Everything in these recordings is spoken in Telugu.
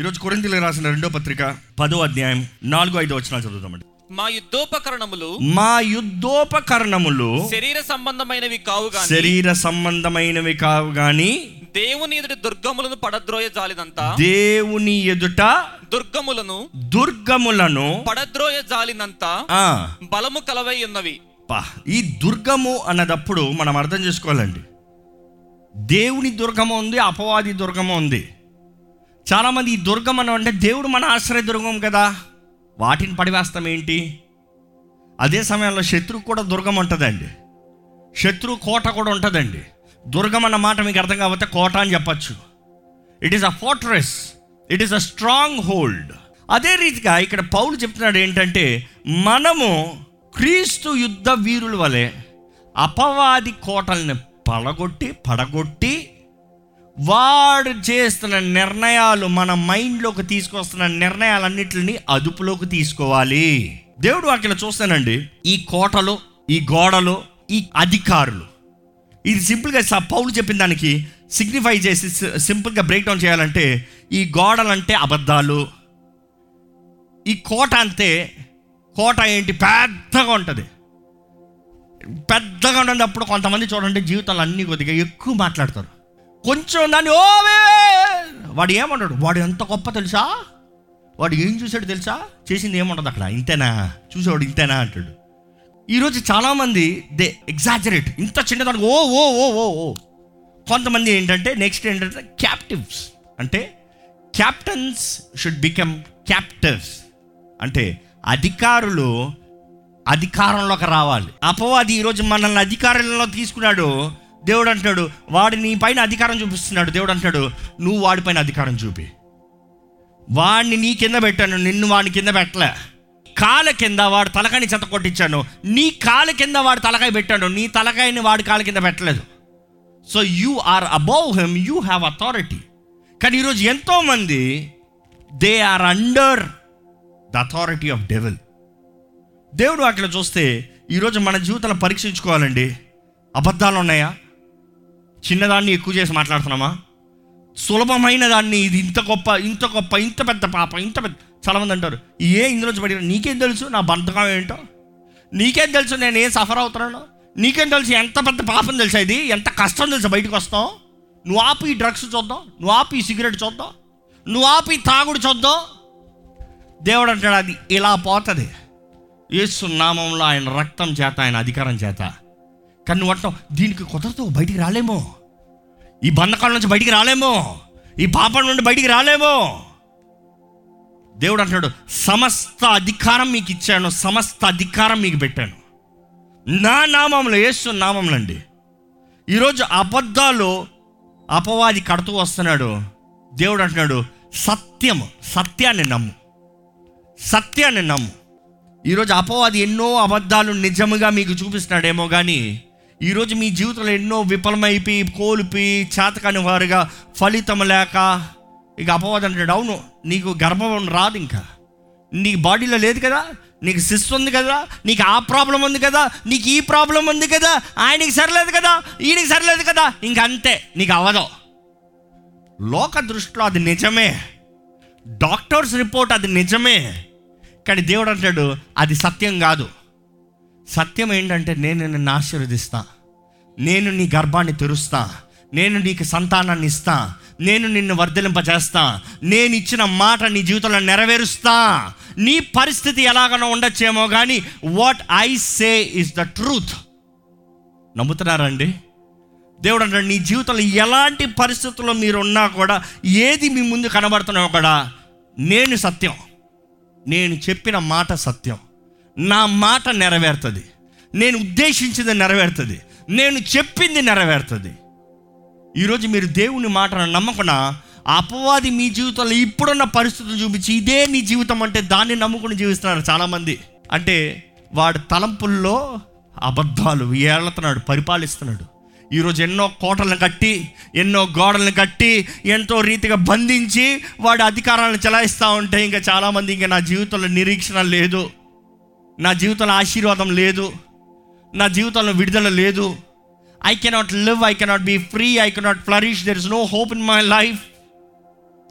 ఈరోజు కొరింతలకు రాసిన రెండో పత్రిక పదో అధ్యాయం నాలుగు ఐదు వచనాలు చదువుతామండి మా యుద్ధోపకరణములు మా యుద్ధోపకరణములు శరీర సంబంధమైనవి కావు గాని శరీర సంబంధమైనవి కావు గాని దేవుని ఎదుటి దుర్గములను పడద్రోయ జాలినంత దేవుని ఎదుట దుర్గములను దుర్గములను పడద్రోయ జాలినంత ఆ. బలము కలవై ఉన్నవి. ఈ దుర్గము అన్నదప్పుడు మనం అర్థం చేసుకోవాలండి. దేవుని దుర్గము ఉంది అపవాది దుర్గము ఉంది. చాలామంది ఈ దుర్గం అని అంటే దేవుడు మన ఆశ్రయ దుర్గం కదా. వాటిని పడివేస్తాం ఏంటి? అదే సమయంలో శత్రువు కూడా దుర్గం ఉంటుందండి. శత్రు కోట కూడా ఉంటుందండి. దుర్గం అన్న మాట మీకు అర్థం కాకపోతే కోట అని చెప్పచ్చు. It is a fortress it is a stronghold అదే రీతిగా ఇక్కడ పౌలు చెప్తున్నాడు ఏంటంటే మనము క్రీస్తు యుద్ధ వీరుల వలె అపవాది కోటల్ని పడగొట్టి పడగొట్టి వాడు చేస్తున్న నిర్ణయాలు మన మైండ్లోకి తీసుకొస్తున్న నిర్ణయాలన్నింటిని అదుపులోకి తీసుకోవాలి. దేవుడు వాక్యం చూస్తానండి. ఈ కోటలో ఈ గోడలు ఈ అధికారులు. ఇది సింపుల్గా స- పౌలు చెప్పిన దానికి సిగ్నిఫై చేసి సింపుల్గా బ్రేక్ డౌన్ చేయాలంటే ఈ గోడలంటే అబద్ధాలు. ఈ కోట అంతే కోట ఏంటి? పెద్దగా ఉంటుంది. పెద్దగా ఉన్నప్పుడు కొంతమంది చూడండి జీవితాలు అన్నీ కొద్దిగా ఎక్కువ మాట్లాడతారు. కొంచెం దాన్ని ఓవే వాడు ఏమంటాడు వాడు ఎంత గొప్ప తెలుసా? వాడు ఏం చూశాడు తెలుసా? చేసింది ఏముండదు అక్కడ. ఇంతేనా? చూసేవాడు ఇంతేనా అంటాడు. ఈరోజు చాలామంది దే ఎగ్జాజరేట్ ఇంత చిన్నదానికి ఓ ఓ ఓ ఓ ఓ. కొంతమంది ఏంటంటే నెక్స్ట్ ఏంటంటే క్యాప్టివ్స్ అంటే క్యాప్టన్స్ షుడ్ బికమ్ క్యాప్టివ్స్ అంటే అధికారులు అధికారంలోకి రావాలి. అపవాది ఈరోజు మనల్ని అధికారంలో తీసుకున్నాడు. దేవుడు అంటాడు వాడు నీ పైన అధికారం చూపిస్తున్నాడు. దేవుడు అంటాడు నువ్వు వాడిపైన అధికారం చూపి. వాడిని నీ కింద పెట్టాను నిన్ను వాడిని కింద పెట్టలే. కాల కింద వాడు తలకాయని చెత్త కొట్టించాను. నీ కాలు కింద వాడు తలకాయ పెట్టాను నీ తలకాయని వాడి కాల కింద పెట్టలేదు. So you are above him you have authority కానీ ఈరోజు ఎంతోమంది they are under the authority of devil దేవుడు అట్లా చూస్తే ఈరోజు మన జీవితంలో పరీక్షించుకోవాలండి. అబద్ధాలు ఉన్నాయా చిన్నదాన్ని ఎక్కువ చేసి మాట్లాడుతున్నామా? సులభమైన దాన్ని ఇది ఇంత గొప్ప ఇంత గొప్ప ఇంత పెద్ద పాప ఇంత పెద్ద. చాలామంది అంటారు ఏ ఇందులోంచి పడిన నీకేం తెలుసు? నా బంధకం ఏంటో? నీకేం తెలుసు? నేను ఏం సఫర్ అవుతున్నాను? నీకేం తెలుసు? ఎంత పెద్ద పాపం తెలుసా ఇది? ఎంత కష్టం తెలుసా బయటకు వస్తాం? నువ్వు ఆపు ఈ డ్రగ్స్ చూద్దాం. నువ్వు ఆపు ఈ సిగరెట్ చూద్దాం. నువ్వు ఆపు ఈ తాగుడు చూద్దాం. దేవుడు అంటాడు అది ఇలా పోతుంది. ఏసు నామంలో ఆయన రక్తం చేత ఆయన అధికారం చేత. కానీ నువ్వు అంటావు దీనికి కుదరదు బయటికి రాలేమో. ఈ బంధకాల నుంచి బయటికి రాలేమో. ఈ పాపం నుండి బయటికి రాలేమో. దేవుడు అంటాడు సమస్త అధికారం మీకు ఇచ్చాను సమస్త అధికారం మీకు పెట్టాను. నా నామంలో యేసు నామంలో అండి. ఈరోజు అబద్ధాలు అపవాది కడుతూ వస్తున్నాడు. దేవుడు అంటున్నాడు సత్యము సత్యాన్ని నమ్ము. సత్యాన్ని నమ్ము. ఈరోజు అపవాది ఎన్నో అబద్ధాలు నిజముగా మీకు చూపిస్తున్నాడేమో కానీ ఈరోజు మీ జీవితంలో ఎన్నో విఫలమైపోయి కోల్పోయి చేతకాని వారుగా ఫలితం లేక ఇక అపవాదం అంటాడు అవును నీకు గర్భం రాదు ఇంకా. నీ బాడీలో లేదు కదా నీకు సిస్ ఉంది కదా నీకు ఆ ప్రాబ్లం ఉంది కదా నీకు ఈ ప్రాబ్లం ఉంది కదా ఆయనకి సరిలేదు కదా ఈయనకి సరిలేదు కదా ఇంక అంతే నీకు అవ్వదు లోక దృష్టిలో అది నిజమే. డాక్టర్స్ రిపోర్ట్ అది నిజమే. కానీ దేవుడు అంటాడు అది సత్యం కాదు. సత్యం ఏంటంటే నేను నిన్ను ఆశీర్వదిస్తా. నేను నీ గర్భాన్ని తెరుస్తా. నేను నీకు సంతానాన్ని ఇస్తా. నేను నిన్ను వర్ధలింపజేస్తా నేను ఇచ్చిన మాట నీ జీవితంలో నెరవేరుస్తా. నీ పరిస్థితి ఎలాగనో ఉండొచ్చేమో కానీ what I say is the truth నమ్ముతున్నారండి దేవుడు అంటే నీ జీవితంలో ఎలాంటి పరిస్థితుల్లో మీరు ఉన్నా కూడా ఏది మీ ముందు కనబడుతున్నా కూడా నేను సత్యం. నేను చెప్పిన మాట సత్యం. నా మాట నెరవేరుతుంది. నేను ఉద్దేశించింది నెరవేరుతుంది. నేను చెప్పింది నెరవేరుతుంది. ఈరోజు మీరు దేవుని మాటను నమ్మకుండా అపవాది మీ జీవితంలో ఇప్పుడున్న పరిస్థితులు చూపించి ఇదే నీ జీవితం అంటే దాన్ని నమ్ముకుని జీవిస్తున్నారు చాలామంది. అంటే వాడు తలంపుల్లో అబద్ధాలు ఏళ్తున్నాడు పరిపాలిస్తున్నాడు. ఈరోజు ఎన్నో కోటలను కట్టి ఎన్నో గోడలను కట్టి ఎంతో రీతిగా బంధించి వాడు అధికారాలను చెలాయిస్తూ ఉంటే ఇంకా చాలామంది ఇంకా నా జీవితంలో నిరీక్షణ లేదు. నా జీవితంలో ఆశీర్వాదం లేదు. నా జీవితంలో విడుదల లేదు. I cannot live I cannot be free I cannot flourish there is no hope in my life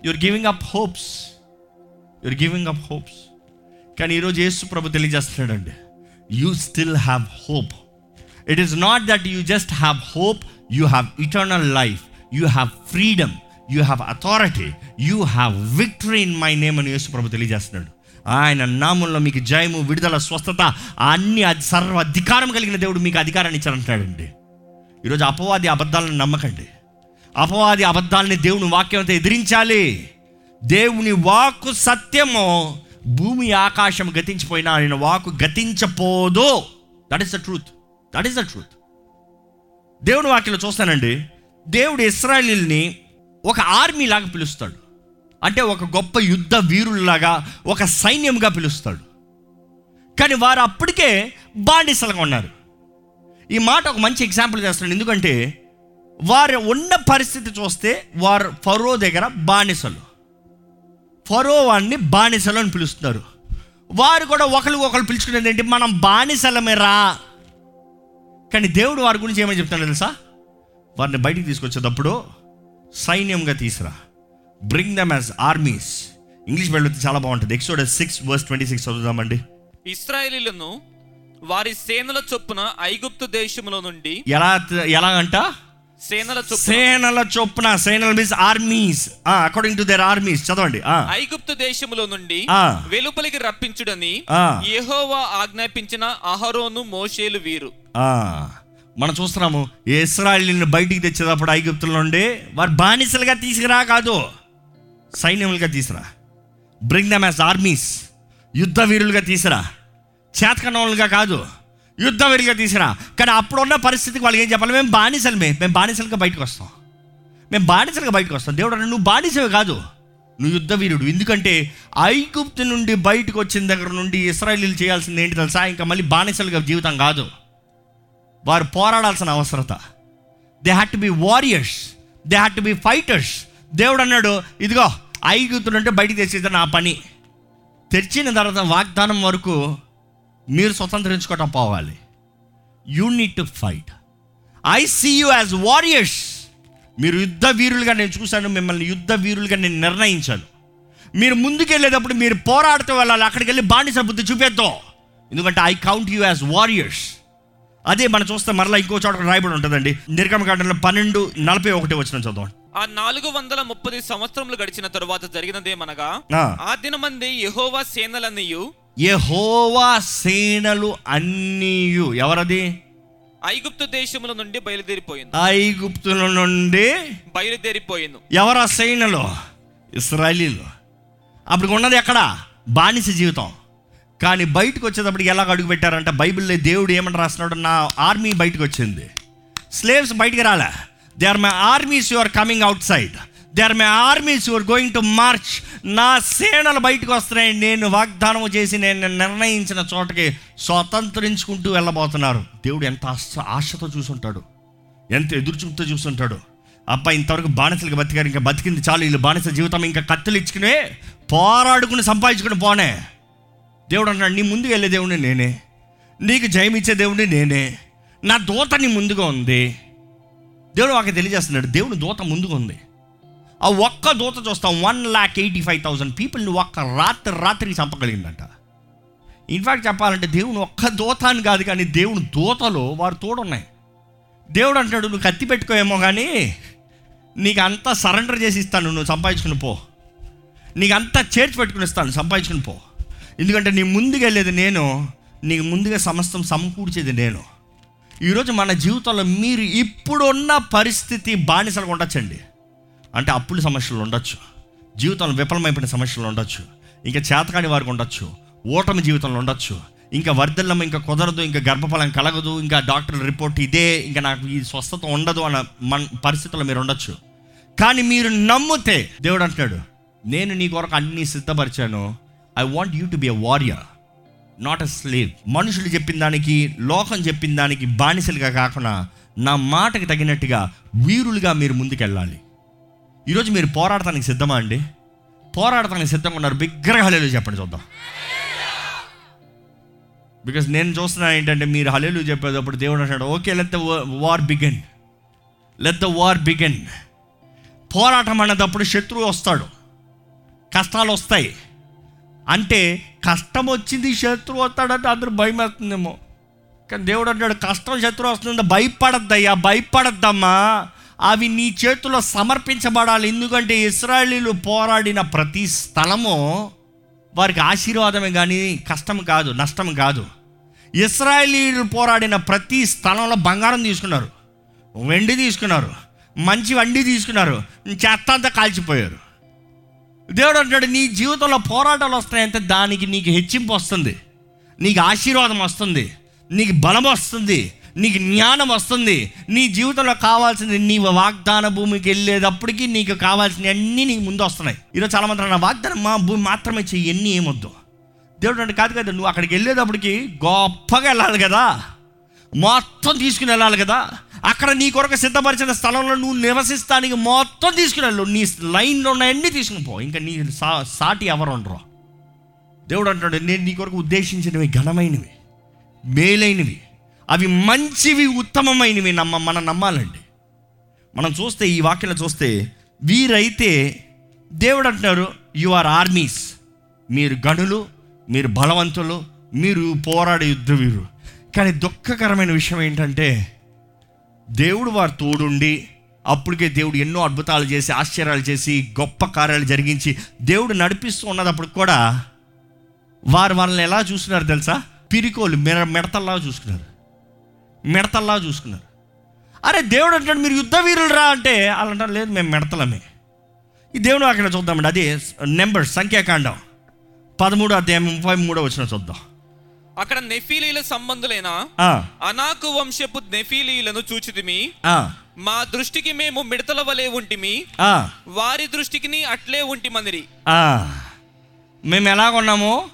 you're giving up hopes you're giving up hopes కానీ ఈరోజు యేసు ప్రభు తెలియజేస్తున్నాడండి. You still have hope it is not that you just have hope you have eternal life you have freedom you have authority you have victory in my name అని యేసు ప్రభు తెలియజేస్తున్నాడు. ఆయన నామంలో మీకు జయము విడుదల స్వస్థత అన్ని సర్వ అధికారం కలిగిన దేవుడు మీకు అధికారాన్ని ఇచ్చారంటున్నాడండి ఈరోజు అపవాది అబద్ధాలను నమ్మకండి. అపవాది అబద్ధాలని దేవుని వాక్యంతో ఎదిరించాలి. దేవుని వాక్కు సత్యము భూమి ఆకాశం గతించిపోయినా ఆయన వాక్కు గతించపోదు. That is the truth that is the truth దేవుని వాక్యంలో చూస్తానండి. దేవుడు ఇస్రాయలీల్ని ఒక ఆర్మీ లాగా పిలుస్తాడు. అంటే ఒక గొప్ప యుద్ధ వీరుల్లాగా ఒక సైన్యంగా పిలుస్తాడు. కానీ వారు అప్పటికే బానిసలుగా ఉన్నారు. ఈ మాట ఒక మంచి ఎగ్జాంపుల్ చేస్తున్నాడు. ఎందుకంటే వారు ఉన్న పరిస్థితి చూస్తే వారు ఫరో దగ్గర బానిసలు. ఫరో వాడిని బానిసలు అని పిలుస్తున్నారు. వారు కూడా ఒకరు ఒకరు పిలుచుకునేది ఏంటి? మనం బానిసలమేరా. కానీ దేవుడు వారి గురించి ఏమని చెప్తాడు తెలుసా? వారిని బయటికి తీసుకొచ్చేటప్పుడు సైన్యంగా తీసురా. Bring them as armies English Bible చాలా బాగుంటుంది. Exodus six verse twenty six చదువుదామండి. ఇస్రాయేలీలను వారి సేనల చొప్పున ఐగుప్తు దేశములో నుండి ఎలా ఎలాగంట సేనల చొప్పున సేనల చొప్పున సేనల means armies according to their armies చదవండి. ఆ, ఐగుప్తు దేశములో నుండి ఆ. వెలుపలికి రప్పించుడని ఆ. యెహోవా ఆజ్ఞాపించిన అహరోను మోషేలు వీరు. మనం చూస్తున్నాము ఇస్రాయలీని బయటికి తెచ్చేటప్పుడు ఐగుప్తుల నుండి వారు బానిసలుగా తీసుకురా కాదు. సైన్యములుగా తీసురా. బ్రింగ్ దమ్ యాజ్ ఆర్మీస్ యుద్ధ వీరులుగా తీసురా. చేతకనవులుగా కాదు యుద్ధ వీరులుగా తీసురా. కానీ అప్పుడున్న పరిస్థితికి వాళ్ళు ఏం చెప్పాలి? మేము బానిసలమే మేము బానిసలుగా బయటకు వస్తాం. మేము బానిసలుగా బయటకు వస్తాం. దేవుడు నువ్వు బానిసవి కాదు. నువ్వు యుద్ధ వీరుడు. ఎందుకంటే ఐగుప్తు నుండి బయటకు వచ్చిన దగ్గర నుండి ఇస్రాయలీలు చేయాల్సింది ఏంటి తెలుసా? ఇంకా మళ్ళీ బానిసలుగా జీవితం కాదు. వారు పోరాడాల్సిన అవసరత. They had to be warriors they had to be fighters దేవుడు అన్నాడు ఇదిగో ఐగుప్తు నుండి బయటికి తెచ్చేది నా పని. తెచ్చిన తర్వాత వాగ్దానం వరకు మీరు స్వతంత్రించుకోవటం పోవాలి. You need to fight I see you as warriors మీరు యుద్ధ వీరులుగా నేను చూశాను మిమ్మల్ని యుద్ధ వీరులుగా నేను నిర్ణయించాను. మీరు ముందుకెళ్ళేటప్పుడు మీరు పోరాడుతూ వెళ్ళాలి అక్కడికి వెళ్ళి బానిస బుద్ధి చూపేద్దాం. ఎందుకంటే I count you as warriors అదే మనం చూస్తే మరలా ఇంకో చోట రాయబడి ఉంటుందండి. నిర్గమకాండంలో పన్నెండు నలభై ఒకటి వచ్చిన చదవండి ఆ నాలుగు వందల ముప్పది సంవత్సరములు గడిచిన తరువాత జరిగినదేమనగా ఆ. ఆ దినమంది యెహోవా సేనలన్నీయు. యెహోవా సేనలు అన్నీయు. ఎవరది? ఐగుప్తు దేశముల నుండి బయలుదేరిపోయింది. ఐగుప్తుల నుండి బయలుదేరిపోయింది. ఎవరా సేనలు? ఇస్రాయలీలు. అప్పుడు ఉన్నది ఎక్కడ? బానిస జీవితం. కానీ బయటకు వచ్చేటప్పటికి ఎలా అడుగు పెట్టారంట బైబిల్లో దేవుడు ఏమని రాస్తున్నాడు? నా ఆర్మీ బయటకు వచ్చింది. స్లేవ్స్ బయటికి రాలే. They are my armies you are coming outside they are my armies you are going to march నా సేనలు బయటకు వస్తున్నాయి. నేను వాగ్దానం చేసి నేను నిర్ణయించిన చోటకి స్వతంత్రించుకుంటూ వెళ్ళబోతున్నారు. దేవుడు ఎంత ఆశ ఆశతో చూసుంటాడు. ఎంత ఎదురు చూసుంటాడు. అబ్బాయి ఇంతవరకు బానిసలకి బతికారు. ఇంకా బతికింది చాలు. వీళ్ళు బానిస జీవితం ఇంకా కత్తులు ఇచ్చుకునే పోరాడుకుని సంపాదించుకుని పోనే. దేవుడు అన్నాడు నీ ముందుకు వెళ్ళే దేవుడిని నేనే. నీకు జయమిచ్చే దేవుడిని నేనే. నా దూత నీ ముందుగా ఉంది. దేవుడు వాకి తెలియజేస్తున్నాడు దేవుని దూత ముందుగా ఉంది. ఆ ఒక్క దూత చూస్తాం one lakh eighty five thousand పీపుల్ని ఒక్క రాత్రి రాత్రికి చంపగలిగిందంట. ఇన్ఫాక్ట్ చెప్పాలంటే దేవుని ఒక్క దూత అని కాదు కానీ దేవుని దూతలో వారు తోడున్నాయి. దేవుడు అంటాడు నువ్వు కత్తి పెట్టుకోయేమో కానీ నీకు అంతా సరెండర్ చేసి ఇస్తాను నువ్వు సంపాదించుకుని పో. నీకు అంతా చేర్చి పెట్టుకుని ఇస్తాను సంపాదించుకుని పో. ఎందుకంటే నీ ముందుకు వెళ్ళేది నేను నీకు ముందుగా సమస్తం సమకూర్చేది నేను. ఈరోజు మన జీవితంలో మీరు ఇప్పుడున్న పరిస్థితి బానిసలుగా ఉండొచ్చండి. అంటే అప్పుల సమస్యలు ఉండొచ్చు. జీవితంలో విఫలమైపోయిన సమస్యలు ఉండొచ్చు. ఇంకా చేతకాని వారికి ఉండొచ్చు. ఓటమి జీవితంలో ఉండొచ్చు. ఇంకా వర్ధల్లం ఇంకా కుదరదు ఇంకా గర్భఫలం కలగదు ఇంకా డాక్టర్ రిపోర్ట్ ఇదే ఇంకా నాకు ఈ స్వస్థత ఉండదు అన్న మన పరిస్థితుల్లో మీరు ఉండొచ్చు. కానీ మీరు నమ్మితే దేవుడు అంటున్నాడు నేను నీ కొరకు అన్ని సిద్ధపరిచాను. I want you to be a warrior not a slave మనుషులు చెప్పిన దానికి లోకం చెప్పిన దానికి బానిసలుగా కాకుండా నా మాటకి తగినట్టుగా వీరులుగా మీరు ముందుకెళ్ళాలి. ఈరోజు మీరు పోరాడటానికి సిద్ధమా అండి? పోరాడటానికి సిద్ధంగా ఉన్నారు. బిగ్గరగా హలేలు చెప్పండి చూద్దాం. బికాస్ నేను చూస్తున్నా ఏంటంటే మీరు హలేలు చెప్పేటప్పుడు దేవుడు అంటాడు okay let the war begin let the war begin పోరాటం అన్నదప్పుడు శత్రువు వస్తాడు. కష్టాలు వస్తాయి. అంటే కష్టం వచ్చింది శత్రువు వస్తాడంటే అందరూ భయం వేస్తుందేమో కానీ దేవుడు అంటాడు కష్టం శత్రువు వస్తుంది భయపడద్దయ్యా భయపడద్దమ్మా. అవి నీ చేతిలో సమర్పించబడాలి. ఎందుకంటే ఇస్రాయలీలు పోరాడిన ప్రతి స్థలము వారికి ఆశీర్వాదమే కానీ కష్టం కాదు నష్టం కాదు. ఇస్రాయలీలు పోరాడిన ప్రతి స్థలంలో బంగారం తీసుకున్నారు వెండి తీసుకున్నారు మంచి వండి తీసుకున్నారు చెత్త అంతా కాల్చిపోయారు. దేవుడు అంటాడు నీ జీవితంలో పోరాటాలు వస్తాయంటే దానికి నీకు హెచ్చింపు వస్తుంది. నీకు ఆశీర్వాదం వస్తుంది. నీకు బలం వస్తుంది. నీకు జ్ఞానం వస్తుంది. నీ జీవితంలో కావాల్సింది నీ వాగ్దాన భూమికి వెళ్ళేటప్పటికి నీకు కావాల్సినవి అన్నీ నీకు ముందు వస్తున్నాయి. ఈరోజు చాలా మంది నా వాగ్దానం మా భూమి మాత్రమే చెయ్యి ఎన్ని ఏమొద్దు. దేవుడు అంటే కాదు కదా నువ్వు అక్కడికి వెళ్ళేటప్పటికి గొప్పగా వెళ్ళాలి కదా. మొత్తం తీసుకుని వెళ్ళాలి కదా. అక్కడ నీ కొరకు సిద్ధపరిచిన స్థలంలో నువ్వు నివసిస్తానికి మొత్తం తీసుకుని నీ లైన్లో ఉన్నాయన్నీ తీసుకుని పో. ఇంకా నీ సా సాటి ఎవరు ఉండరు దేవుడు అంటాడు నేను నీ కొరకు ఉద్దేశించినవి ఘనమైనవి మేలైనవి. అవి మంచివి ఉత్తమమైనవి నమ్మ మనం నమ్మాలండి. మనం చూస్తే ఈ వాక్యంలో చూస్తే వీరైతే దేవుడు అంటున్నారు యు ఆర్ ఆర్మీస్ మీరు గనులు మీరు బలవంతులు మీరు పోరాడే యుద్ధ వీరు కానీ దుఃఖకరమైన విషయం ఏంటంటే దేవుడు వారు తోడుండి అప్పటికే దేవుడు ఎన్నో అద్భుతాలు చేసి ఆశ్చర్యాలు చేసి గొప్ప కార్యాలు జరిగించి దేవుడు నడిపిస్తూ ఉన్నదప్పుడు కూడా వారు వాళ్ళని ఎలా చూస్తున్నారు తెలుసా? పిరికోలు మెడ మెడతల్లా చూసుకున్నారు మిడతల్లా చూసుకున్నారు అరే దేవుడు అంటాడు మీరు యుద్ధ వీరులు రా అంటే వాళ్ళు అంటారు లేదు మేము మెడతలమే. ఈ దేవుడు అక్కడ చూద్దామండి. అది నెంబర్ సంఖ్యాకాండం. పదమూడు అధ్యాయం ముప్పై మూడో వచ్చిన చూద్దాం. అక్కడ నెఫీలీల సంబంధులైన? అనాకు వంశపు నెఫీలీలను చూచితిమి. మా దృష్టికి మేము మిడతల వలె ఉంటిమి. వారి దృష్టికి అట్లే ఉంటిమందిరి ఆ. మేము ఎలాగ ఉన్నాము?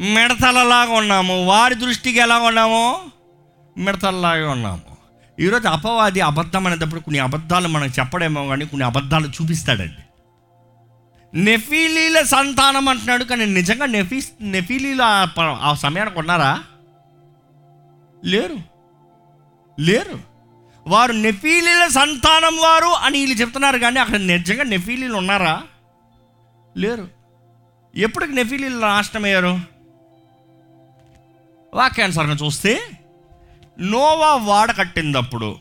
మిడతలలాగా ఉన్నాము. వారి దృష్టికి ఎలా ఉన్నాము? మిడతలలాగా ఉన్నాము. ఈరోజు అపవాది అబద్ధం అనేటప్పుడు కొన్ని అబద్ధాలు మనకు చెప్పడేమో కానీ కొన్ని అబద్ధాలు చూపిస్తాడండి. నెఫీలీల సంతానం అంటున్నాడు కానీ నిజంగా నెఫీ నెఫీలీల ఆ ఆ సమయానికి ఉన్నారా? లేరు. లేరు. వారు నెఫీలీల సంతానం వారు అని వీళ్ళు చెప్తున్నారు కానీ అక్కడ నిజంగా నెఫీలీలు ఉన్నారా? లేరు. ఎప్పటికి నెఫీలీలు నాశనం అయ్యారు వాక్యానుసారంగా చూస్తే నోవా వాడ కట్టినప్పుడు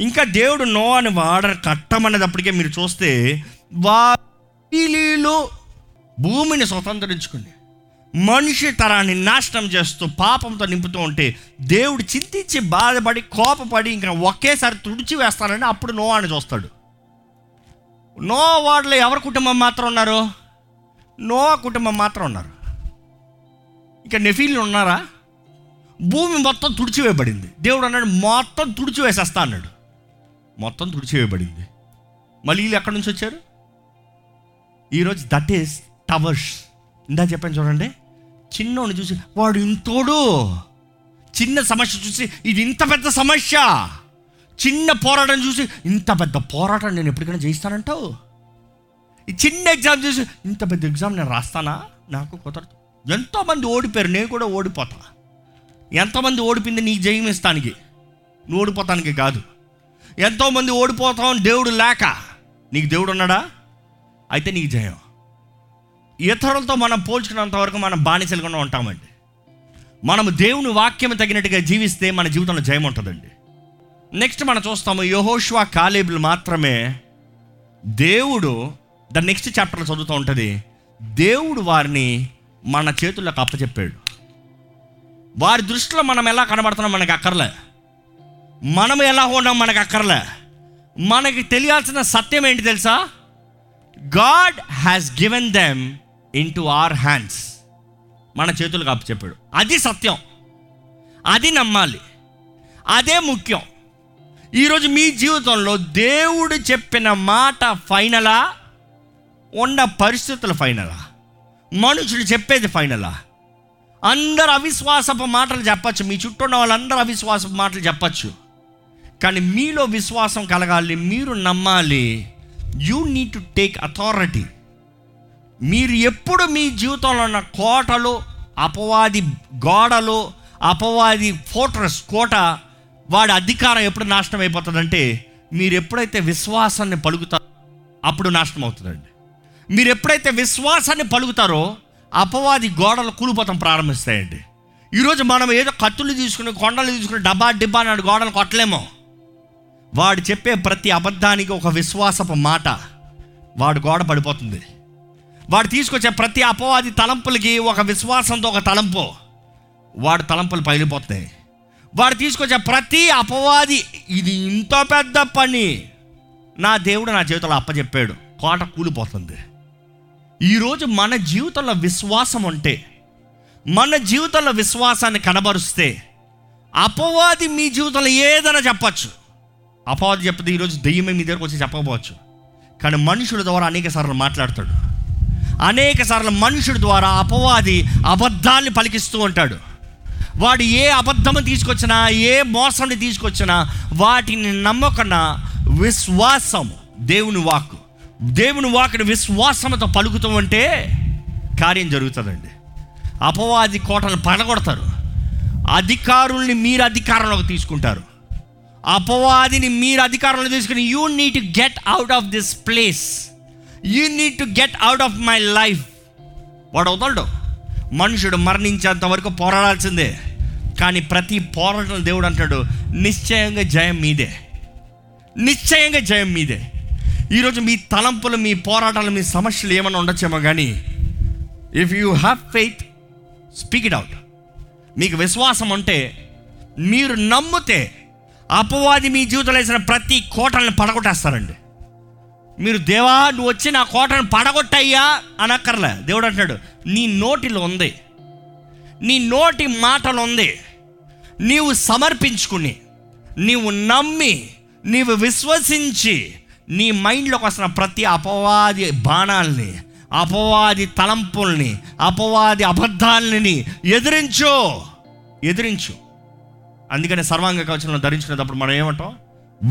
ఇంకా దేవుడు నోవాని వాడ కట్టమనేటప్పటికే మీరు చూస్తే వా భూమిని స్వతంత్రించుకుని మనిషి తరాన్ని నాశనం చేస్తూ పాపంతో నింపుతూ ఉంటే దేవుడు చింతించి బాధపడి కోపపడి ఇంకా ఒకేసారి తుడిచి వేస్తానని అప్పుడు నోవాని చూస్తాడు. నో వాడలో ఎవరి కుటుంబం మాత్రం ఉన్నారు? నో కుటుంబం మాత్రం ఉన్నారు. ఇంకా నెఫీలు ఉన్నారా? భూమి మొత్తం తుడిచివేయబడింది. దేవుడు అన్నాడు మొత్తం తుడిచివేసేస్తా అన్నాడు. మొత్తం తుడిచివేయబడింది. మళ్ళీ వీళ్ళు ఎక్కడి నుంచి వచ్చారు? ఈరోజు దట్ ఈస్ టవర్స్. ఇందా చెప్పాను చూడండి. చిన్నోడిని చూసి వాడు ఇంతోడు. చిన్న సమస్య చూసి ఇది ఇంత పెద్ద సమస్య. చిన్న పోరాటం చూసి ఇంత పెద్ద పోరాటం నేను ఎప్పటికైనా జయిస్తానంటావు? ఈ చిన్న ఎగ్జామ్ చూసి ఇంత పెద్ద ఎగ్జామ్ నేను రాస్తానా? నాకు కుదరదు. ఎంతోమంది ఓడిపోయారు నేను కూడా ఓడిపోతా. ఎంతమంది ఓడిపోయింది నీకు జయం ఇస్తానికి. నువ్వు ఓడిపోతానికి కాదు. ఎంతోమంది ఓడిపోతాం దేవుడు లేక. నీకు దేవుడు ఉన్నాడా? అయితే నీకు జయం. ఇతరులతో మనం పోల్చుకున్నంత వరకు మనం బానిసలుగా ఉంటామండి. మనం దేవుని వాక్యం తగినట్టుగా జీవిస్తే మన జీవితంలో జయం ఉంటుందండి. నెక్స్ట్ మనం చూస్తాము యహోష్వా కాలేబులు మాత్రమే దేవుడు ద నెక్స్ట్ చాప్టర్లో చదువుతూ ఉంటుంది దేవుడు వారిని మన చేతుల్లోకి అప్పచెప్పాడు. వారి దృష్టిలో మనం ఎలా కనబడుతున్నాం మనకు అక్కర్లే. మనం ఎలా ఉన్నాం మనకు అక్కర్లే. మనకి తెలియాల్సిన సత్యం ఏంటి తెలుసా? God has given them into our hands మన చేతులకు అప్పచెప్పాడు అది సత్యం. అది నమ్మాలి. అదే ముఖ్యం. ఈరోజు మీ జీవితంలో దేవుడు చెప్పిన మాట ఫైనలా? ఉన్న పరిస్థితులు ఫైనలా? మనుషులు చెప్పేది ఫైనలా? అందరు అవిశ్వాసపు మాటలు చెప్పచ్చు. మీ చుట్టూ ఉన్న వాళ్ళందరూ అవిశ్వాసపు మాటలు చెప్పచ్చు. కానీ మీలో విశ్వాసం కలగాలి మీరు నమ్మాలి. You need to take authority మీరు ఎప్పుడు మీ జీవితంలో ఉన్న కోటలు అపవాది గోడలు అపవాది ఫోట్రస్ కోట వాడి అధికారం ఎప్పుడు నాశనం అయిపోతుందంటే మీరు ఎప్పుడైతే విశ్వాసాన్ని పలుకుతారో అప్పుడు నాశనం అవుతుందండి. మీరు ఎప్పుడైతే విశ్వాసాన్ని పలుకుతారో అపవాది గోడలు కూలిపోతాం ప్రారంభిస్తాయండి. ఈరోజు మనం ఏదో కత్తులు తీసుకుని కొండలు తీసుకుని డబ్బా డిబ్బా నాడు గోడలు కొట్టలేమో. వాడు చెప్పే ప్రతి అబద్ధానికి ఒక విశ్వాసపు మాట. వాడు గోడ పడిపోతుంది. వాడు తీసుకొచ్చే ప్రతి అపవాది తలంపులకి ఒక విశ్వాసంతో ఒక తలంపు. వాడు తలంపులు పగిలిపోతాయి వాడు తీసుకొచ్చే ప్రతి అపవాది ఇది ఇంత పెద్ద పని. నా దేవుడు నా జీవితంలో అప్పచెప్పాడు కోట కూలిపోతుంది. ఈరోజు మన జీవితంలో విశ్వాసం ఉంటే మన జీవితంలో విశ్వాసాన్ని కనబరుస్తే అపవాది మీ జీవితంలో ఏదైనా చెప్పచ్చు. అపవాది చెప్తే ఈరోజు దెయ్యమే మీ దగ్గరకు వచ్చి చెప్పకపోవచ్చు. కానీ మనుషుల ద్వారా అనేక సార్లు మాట్లాడతాడు. అనేక సార్లు మనుషుడి ద్వారా అపవాది అబద్ధాన్ని పలికిస్తూ ఉంటాడు. వాడు ఏ అబద్ధము తీసుకొచ్చినా ఏ మోసాన్ని తీసుకొచ్చినా వాటిని నమ్మకన్నా విశ్వాసం దేవుని వాక్కు. దేవుని వాక్కుని విశ్వాసంతో పలుకుతూ ఉంటే కార్యం జరుగుతుందండి. అపవాది కోటను పడగొడతారు. అధికారుల్ని మీరు అధికారంలోకి తీసుకుంటారు. అపవాదిని మీరు అధికారంలో తీసుకుని you need to get out of this place you need to get out of my life వాడు వదలడు మనుషుడు మరణించేంత వరకు పోరాడాల్సిందే. కానీ ప్రతి పోరాటం దేవుడు అంటాడు నిశ్చయంగా జయం మీదే. నిశ్చయంగా జయం మీదే. ఈరోజు మీ తలంపులు మీ పోరాటాలు మీ సమస్యలు ఏమైనా ఉండొచ్చేమో కానీ if you have faith speak it out మీకు విశ్వాసం ఉంటే మీరు నమ్మితే అపవాది మీ జీవితంలో వేసిన ప్రతి కోటలను పడగొట్టేస్తారండి. మీరు దేవా నువ్వు వచ్చి నా కోటను పడగొట్టయ్యా అనక్కర్లే. దేవుడు అంటున్నాడు నీ నోటిలో ఉంది. నీ నోటి మాటలు ఉంది. నీవు సమర్పించుకుని నీవు నమ్మి నీవు విశ్వసించి నీ మైండ్లోకి వస్తున్న ప్రతి అపవాది బాణాల్ని అపవాది తలంపుల్ని అపవాది అబద్ధాలని ఎదిరించు. ఎదిరించు. అందుకని సర్వాంగ కవచంలో ధరించుకునేటప్పుడు మనం ఏమంటాం?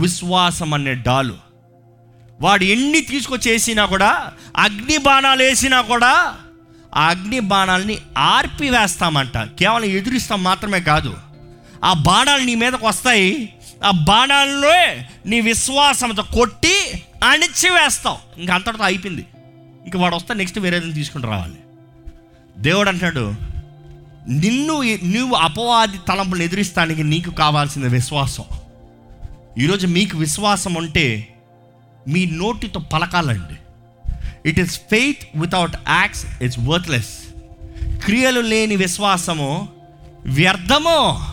విశ్వాసం అనే డాలు. వాడు ఎన్ని తీసుకొచ్చేసినా కూడా అగ్ని బాణాలు వేసినా కూడా ఆ అగ్ని బాణాలని ఆర్పివేస్తామంట కేవలం ఎదురిస్తాం మాత్రమే కాదు. ఆ బాణాలు నీ మీదకి వస్తాయి. ఆ బాణాల్లో నీ విశ్వాసంతో కొట్టి అణిచివేస్తావు ఇంక అంతటితో అయిపోయింది. ఇంక వాడు వస్తే నెక్స్ట్ వేరేదని తీసుకుని రావాలి. దేవుడు అంటాడు నిన్ను నువ్వు అపవాది తలంపులు ఎదురిస్తానికి నీకు కావాల్సిన విశ్వాసం. ఈరోజు మీకు విశ్వాసం ఉంటే మీ నోటితో పలకాలండి. It is faith without acts it's worthless క్రియలు లేని విశ్వాసము వ్యర్థము.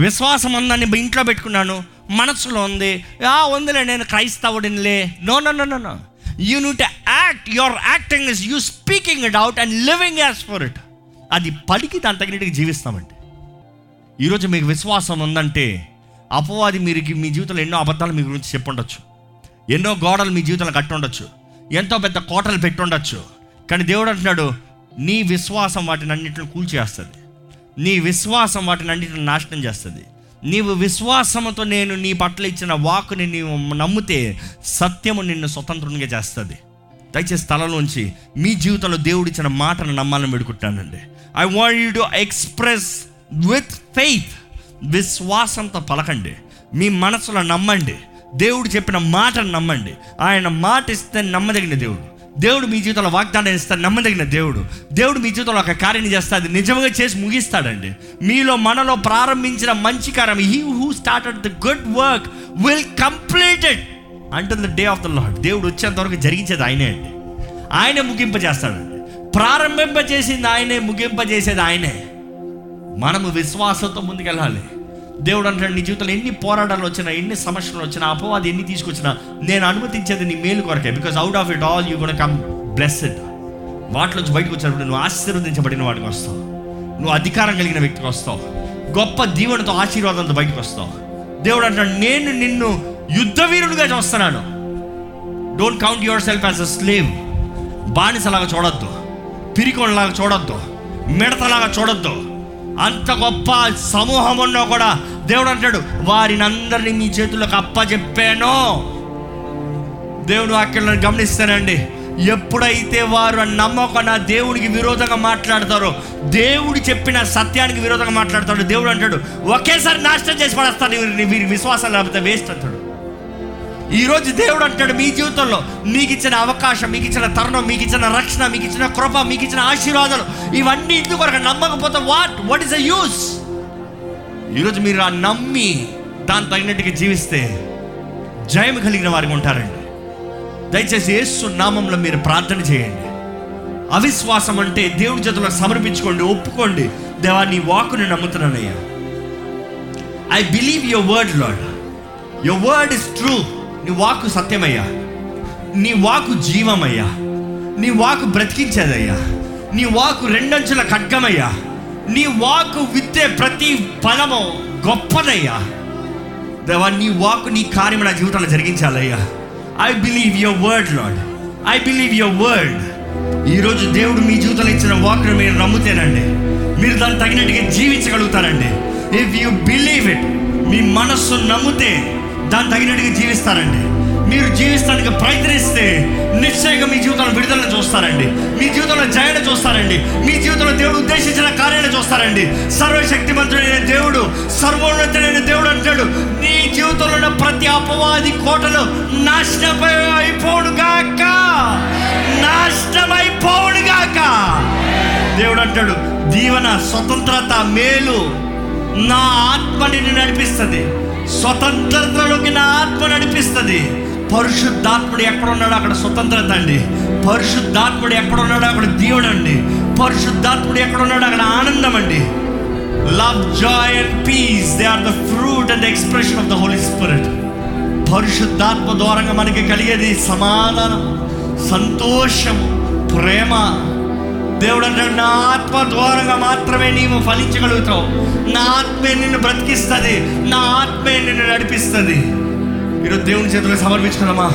విశ్వాసం ఉందని ఇంట్లో పెట్టుకున్నాను. మనసులో ఉంది. ఆ ఉందిలే నేను క్రైస్తవుడినిలే. No no no no no you need act your acting is you speaking it out and living as for it అది పలికి దాని తగినట్టుగా జీవిస్తామండి. ఈరోజు మీకు విశ్వాసం ఉందంటే అపవాది మీరు మీ జీవితంలో ఎన్నో అబద్ధాలు మీ గురించి చెప్పుండొచ్చు. ఎన్నో గోడలు మీ జీవితంలో కట్టి ఉండొచ్చు. ఎంతో పెద్ద కోటలు పెట్టి ఉండొచ్చు. కానీ దేవుడు అంటున్నాడు నీ విశ్వాసం వాటిని అన్నింటిని కూల్చేస్తుంది. నీ విశ్వాసం వాటిని అన్నింటిని నాశనం చేస్తుంది. నీవు విశ్వాసంతో నేను నీ పట్ల ఇచ్చిన వాకుని నీవు నమ్మితే సత్యము నిన్ను స్వతంత్రంగా చేస్తుంది. దయచేసి స్థలంలోంచి మీ జీవితంలో దేవుడు ఇచ్చిన మాటను నమ్మాలని పెడుకుంటానండి I want you to express with faith విశ్వాసంతో పలకండి. మీ మనసులో నమ్మండి. దేవుడు చెప్పిన మాటను నమ్మండి. ఆయన మాట ఇస్తే నమ్మదగిన దేవుడు. దేవుడు మీ జీవితంలో వాగ్దానం ఇస్తాడు నమ్మదగిన దేవుడు. దేవుడు మీ జీవితంలో ఒక కార్యం చేస్తాడు నిజంగా చేసి ముగిస్తాడండి. మీలో మనలో ప్రారంభించిన మంచి కార్యం he who started the good work will completed అంటుంది the day of the lord దేవుడు వచ్చేంత వరకు జరిగించేది ఆయనే అండి. ఆయనే ముగింపజేస్తాడండి. ప్రారంభింపజేసింది ఆయనే ముగింపజేసేది ఆయనే. మనము విశ్వాసంతో ముందుకెళ్ళాలి. దేవుడు అంటాడు నీ జీవితంలో ఎన్ని పోరాటాలు వచ్చినా ఎన్ని సమస్యలు వచ్చినా అపవాది ఎన్ని తీసుకొచ్చినా నేను అనుమతించేది నీ మేలు కొరకే. Because out of it all you gonna come blessed వాటిలోంచి బయటకు వచ్చినప్పుడు నువ్వు ఆశీర్వదించబడిన వాడికి వస్తావు. నువ్వు అధికారం కలిగిన వ్యక్తికి వస్తావు. గొప్ప దీవెనతో ఆశీర్వాదంతో బయటకు వస్తావు. దేవుడు అంటాడు నేను నిన్ను యుద్ధవీరుడుగా చూస్తున్నాను. Don't count yourself as a slave బానిసలాగా చూడొద్దు. పిరికోణలాగా చూడొద్దు. మిడతలాగా చూడొద్దు. అంత గొప్ప సమూహం ఉన్నా కూడా దేవుడు అంటాడు వారిని అందరినీ మీ చేతులకు అప్పచెప్పాను దేవుడు వాక్యంలో గమనిస్తానండి. ఎప్పుడైతే వారు నమ్మకన దేవుడికి విరోధంగా మాట్లాడతారో దేవుడు చెప్పిన సత్యానికి విరోధంగా మాట్లాడతాడు దేవుడు అంటాడు ఒకేసారి నాశనం చేసి పడేస్తాను వీరి విశ్వాసం లేకపోతే వేస్ట్ అంటాడు. ఈరోజు దేవుడు అంటాడు మీ జీవితంలో మీకు ఇచ్చిన అవకాశం మీకు ఇచ్చిన తరుణం మీకు ఇచ్చిన రక్షణ మీకు ఇచ్చిన కృప మీకు ఇచ్చిన ఆశీర్వాదాలు ఇవన్నీ ఇందుకు వరకు నమ్మకపోతే what what is a use ఈరోజు మీరు ఆ నమ్మి దాని తగినట్టుగా జీవిస్తే జయం కలిగిన వారికి ఉంటారండి. దయచేసి యేసు నామంలో మీరు ప్రార్థన చేయండి. అవిశ్వాసం అంటే దేవుడి చేతులకు సమర్పించుకోండి ఒప్పుకోండి. దేవా నీ వాకుని నమ్ముతున్నానయ్యా. I believe your word lord your word is true నీ వాక్కు సత్యమయ్యా. నీ వాకు జీవమయ్యా. నీ వాకు బ్రతికించేదయ్యా. నీ వాకు రెండంచుల ఖడ్గమయ్యా. నీ వాకు విత్తే ప్రతి ఫలము గొప్పదయ్యా. దేవా నీ వాకు నీ కార్యం నా జీవితంలో జరిగించాలయ్యా. I believe your word lord I believe your word ఈరోజు దేవుడు మీ జీవితంలో ఇచ్చిన వాక్ను మీరు నమ్ముతేనండి మీరు దాన్ని తగినట్టుగా జీవించగలుగుతారండి. ఇఫ్ యూ బిలీవ్ ఇట్ మీ మనస్సు నమ్మితే దాన్ని తగినట్టుగా జీవిస్తారండి. మీరు జీవిస్తానికి ప్రయత్నిస్తే నిశ్చయంగా మీ జీవితంలో విడుదలను చూస్తారండి. మీ జీవితంలో జయను చూస్తారండి. మీ జీవితంలో దేవుడు ఉద్దేశించిన కార్యాలను చూస్తారండి. సర్వశక్తిమంతుడైన దేవుడు సర్వోన్నతుడైన దేవుడు అంటాడు నీ జీవితంలో ఉన్న ప్రతి అపవాది కోటలు నాశనమై అయిపోను గాక గాక. దేవుడు అంటాడు దీవన స్వతంత్రత మేలు నా ఆత్మ నడిపిస్తుంది. స్వతంత్రతలోకి నా ఆత్మ నడిపిస్తుంది. పరిశుద్ధాత్ముడు ఎక్కడ ఉన్నాడో అక్కడ స్వతంత్రత అండి. పరిశుద్ధాత్ముడు ఎక్కడ ఉన్నాడో అక్కడ దీవుడు అండి. పరిశుద్ధాత్ముడు ఎక్కడ ఉన్నాడో అక్కడ ఆనందం అండి. Love joy and peace they are the fruit and expression of the holy spirit పరిశుద్ధాత్మ ద్వారంగా మనకి కలిగేది సమాధానం సంతోషము ప్రేమ దేవుడు అంటాడు నా ఆత్మ ద్వారంగా మాత్రమే నీవు ఫలించగలుగుతావు. నా ఆత్మే నిన్ను బ్రతికిస్తుంది. నా ఆత్మే నిన్ను నడిపిస్తుంది. ఈరోజు దేవుని చేతులకు సమర్పించుకున్నామా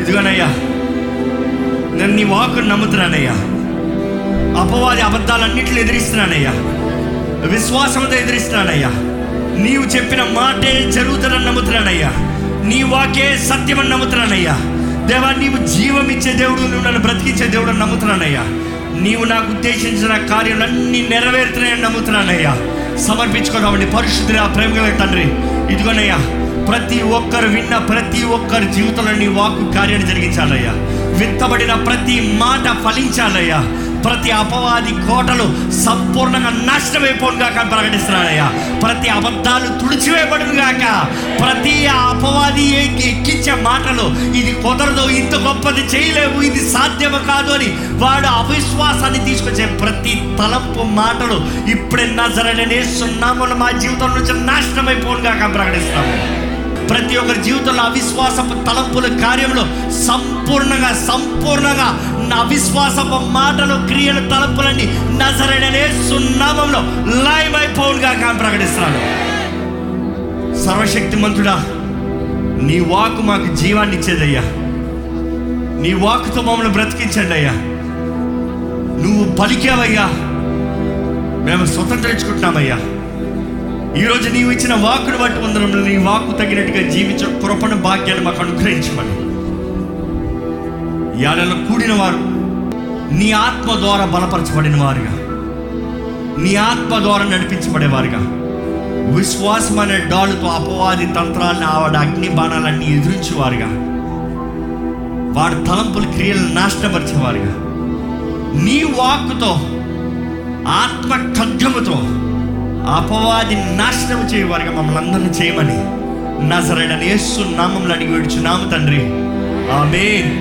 ఇదిగోనయ్యా నేను నీ వాకును నమ్ముతున్నానయ్యా. అపవాది అబద్ధాలన్నింటిని ఎదిరిస్తున్నానయ్యా. విశ్వాసంతో ఎదిరిస్తున్నానయ్యా. నీవు చెప్పిన మాటే జరుగుతుందని నమ్ముతున్నానయ్యా. నీ వాకే సత్యమని నమ్ముతున్నానయ్యా. దేవా నీవు జీవం ఇచ్చే దేవుడు నువ్వు నన్ను బ్రతికించే దేవుడు అని నమ్ముతున్నానయ్యా. నీవు నాకు ఉద్దేశించిన కార్యాలన్నీ నెరవేరుతున్నాయని నమ్ముతున్నానయ్యా. సమర్పించుకోదామండి. పరిశుద్ధి ఆ ప్రేమ తండ్రి. ఇదిగోనయ్యా ప్రతి ఒక్కరు విన్న ప్రతి ఒక్కరి జీవితంలో నీ వాకు కార్యాన్ని జరిగించాలయ్యా. విత్తబడిన ప్రతి మాట ఫలించాలయ్యా. ప్రతి అపవాది కోటలు సంపూర్ణంగా నాశనమైపోను గాక అని ప్రకటిస్తున్నానయ్యా ప్రతి అబద్ధాలు తుడిచివేయబడునుగాక. ప్రతి అపవాది ఎక్కించే మాటలు ఇది కుదరదు ఇంత గొప్పది చేయలేవు ఇది సాధ్యము కాదు అని వాడు అవిశ్వాసాన్ని తీసుకొచ్చే ప్రతి తలంపు మాటలు ఇప్పుడే నజరనే సున్నాములు మా జీవితం నుంచి నాశనమైపోను ప్రకటిస్తాము ప్రతి ఒక్కరి జీవితంలో అవిశ్వాస తలంపుల కార్యంలో సంపూర్ణంగా సంపూర్ణంగా నా అవిశ్వాసపు మాటలు క్రియలు తలుపులన్నీ నజరడనే సున్నామంలో లైవ్ అయిపోవుగా ప్రకటిస్తున్నాను సర్వశక్తిమంతుడా నీ వాకు మాకు జీవాన్ని ఇచ్చేదయ్యా. నీ వాకుతో మమ్మల్ని బ్రతికించండి అయ్యా. నువ్వు పలికావయ్యా మేము స్వతంత్రించుకుంటున్నామయ్యా. ఈరోజు నీవు ఇచ్చిన వాకును బట్టి వందరంలో నీ వాకు తగినట్టుగా జీవించే కృపణ భాగ్యాన్ని మాకు అనుగ్రహించమని. యాడలో కూడిన వారు నీ ఆత్మ ద్వారా బలపరచబడిన వారుగా నీ ఆత్మ ద్వారా నడిపించబడేవారుగా. విశ్వాసం అనే డాలుతో అపవాది తంత్రాలను ఆవిడ అగ్ని బాణాలన్నీ ఎదురించేవారుగా. వాడి తలంపుల క్రియలను నాశనపరిచేవారుగా. నీ వాక్కుతో ఆత్మ ఖడ్గముతో అపవాది నాశనం చేయవారుగా మమ్మల్ని అందరినీ చేయమని. నజరైన యేసు నామంలో అడిగి విడుచున్నాము తండ్రి. ఆమె